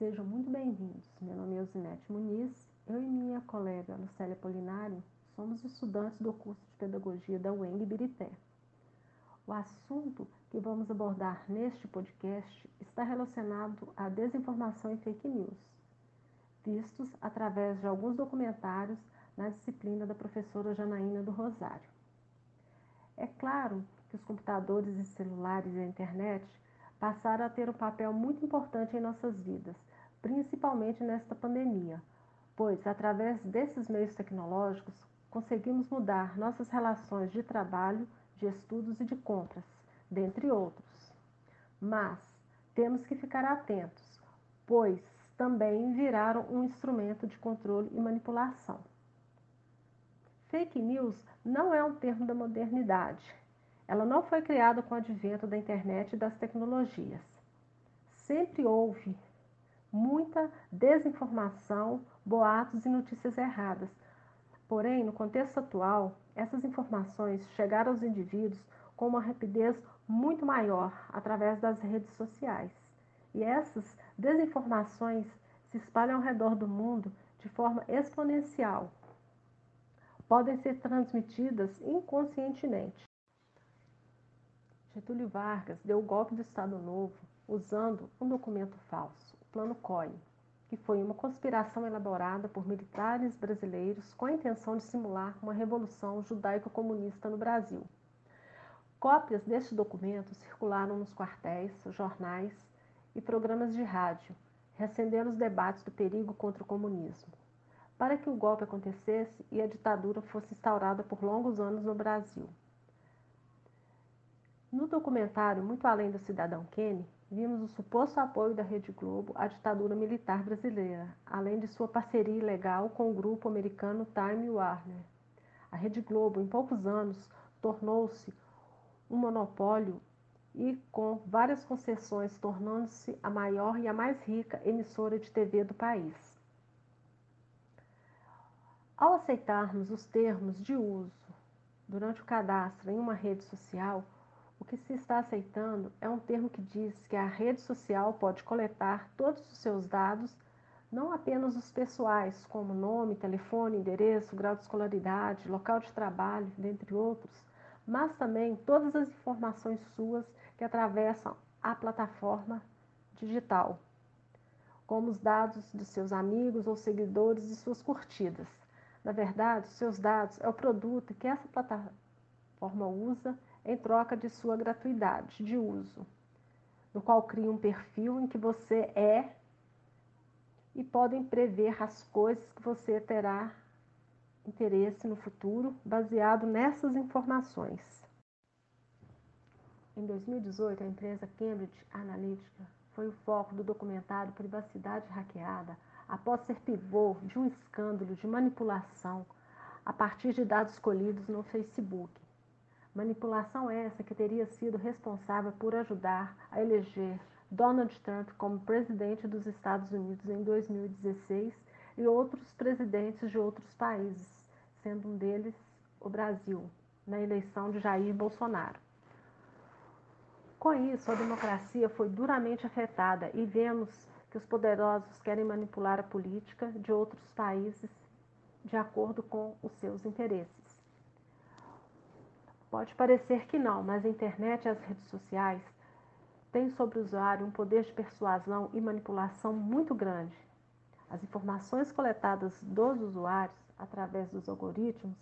Sejam muito bem-vindos. Meu nome é Osinete Muniz. Eu e minha colega Lucélia Polinário somos estudantes do curso de Pedagogia da UENG Birité. O assunto que vamos abordar neste podcast está relacionado à desinformação e fake news, vistos através de alguns documentários na disciplina da professora Janaína do Rosário. É claro que os computadores e celulares e a internet passaram a ter um papel muito importante em nossas vidas, principalmente nesta pandemia, pois através desses meios tecnológicos conseguimos mudar nossas relações de trabalho, de estudos e de compras, dentre outros. Mas temos que ficar atentos, pois também viraram um instrumento de controle e manipulação. Fake news não é um termo da modernidade. Ela não foi criada com o advento da internet e das tecnologias. Sempre houve muita desinformação, boatos e notícias erradas. Porém, no contexto atual, essas informações chegaram aos indivíduos com uma rapidez muito maior através das redes sociais. E essas desinformações se espalham ao redor do mundo de forma exponencial. Podem ser transmitidas inconscientemente. Getúlio Vargas deu o golpe do Estado Novo usando um documento falso, Plano COI, que foi uma conspiração elaborada por militares brasileiros com a intenção de simular uma revolução judaico-comunista no Brasil. Cópias deste documento circularam nos quartéis, jornais e programas de rádio, reacendendo os debates do perigo contra o comunismo. Para que o golpe acontecesse e a ditadura fosse instaurada por longos anos no Brasil. No documentário Muito Além do Cidadão Kane, vimos o suposto apoio da Rede Globo à ditadura militar brasileira, além de sua parceria ilegal com o grupo americano Time Warner. A Rede Globo, em poucos anos, tornou-se um monopólio e com várias concessões, tornando-se a maior e a mais rica emissora de TV do país. Ao aceitarmos os termos de uso durante o cadastro em uma rede social, o que se está aceitando é um termo que diz que a rede social pode coletar todos os seus dados, não apenas os pessoais, como nome, telefone, endereço, grau de escolaridade, local de trabalho, dentre outros, mas também todas as informações suas que atravessam a plataforma digital, como os dados de seus amigos ou seguidores e suas curtidas. Na verdade, seus dados é o produto que essa plataforma usa em troca de sua gratuidade de uso, no qual cria um perfil em que você é e podem prever as coisas que você terá interesse no futuro baseado nessas informações. Em 2018, a empresa Cambridge Analytica foi o foco do documentário Privacidade Hackeada após ser pivô de um escândalo de manipulação a partir de dados colhidos no Facebook. Manipulação essa que teria sido responsável por ajudar a eleger Donald Trump como presidente dos Estados Unidos em 2016 e outros presidentes de outros países, sendo um deles o Brasil, na eleição de Jair Bolsonaro. Com isso, a democracia foi duramente afetada e vemos que os poderosos querem manipular a política de outros países de acordo com os seus interesses. Pode parecer que não, mas a internet e as redes sociais têm sobre o usuário um poder de persuasão e manipulação muito grande. As informações coletadas dos usuários através dos algoritmos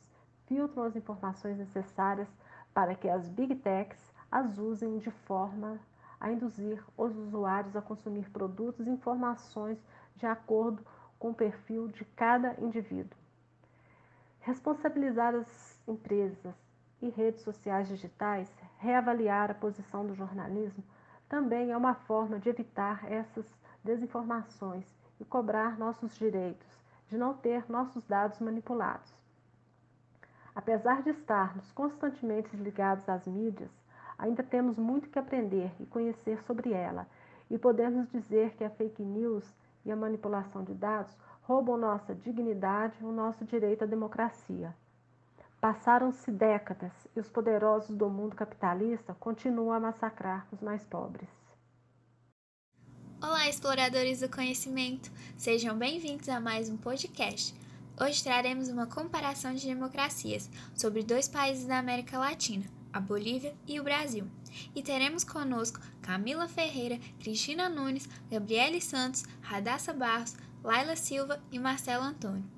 filtram as informações necessárias para que as big techs as usem de forma a induzir os usuários a consumir produtos e informações de acordo com o perfil de cada indivíduo. Responsabilizar as empresas e redes sociais digitais, reavaliar a posição do jornalismo também é uma forma de evitar essas desinformações e cobrar nossos direitos, de não ter nossos dados manipulados. Apesar de estarmos constantemente ligados às mídias, ainda temos muito que aprender e conhecer sobre ela, e podemos dizer que a fake news e a manipulação de dados roubam nossa dignidade e o nosso direito à democracia. Passaram-se décadas e os poderosos do mundo capitalista continuam a massacrar os mais pobres. Olá, exploradores do conhecimento! Sejam bem-vindos a mais um podcast. Hoje traremos uma comparação de democracias sobre dois países da América Latina, a Bolívia e o Brasil. E teremos conosco Camila Ferreira, Cristina Nunes, Gabriele Santos, Radassa Barros, Laila Silva e Marcelo Antônio.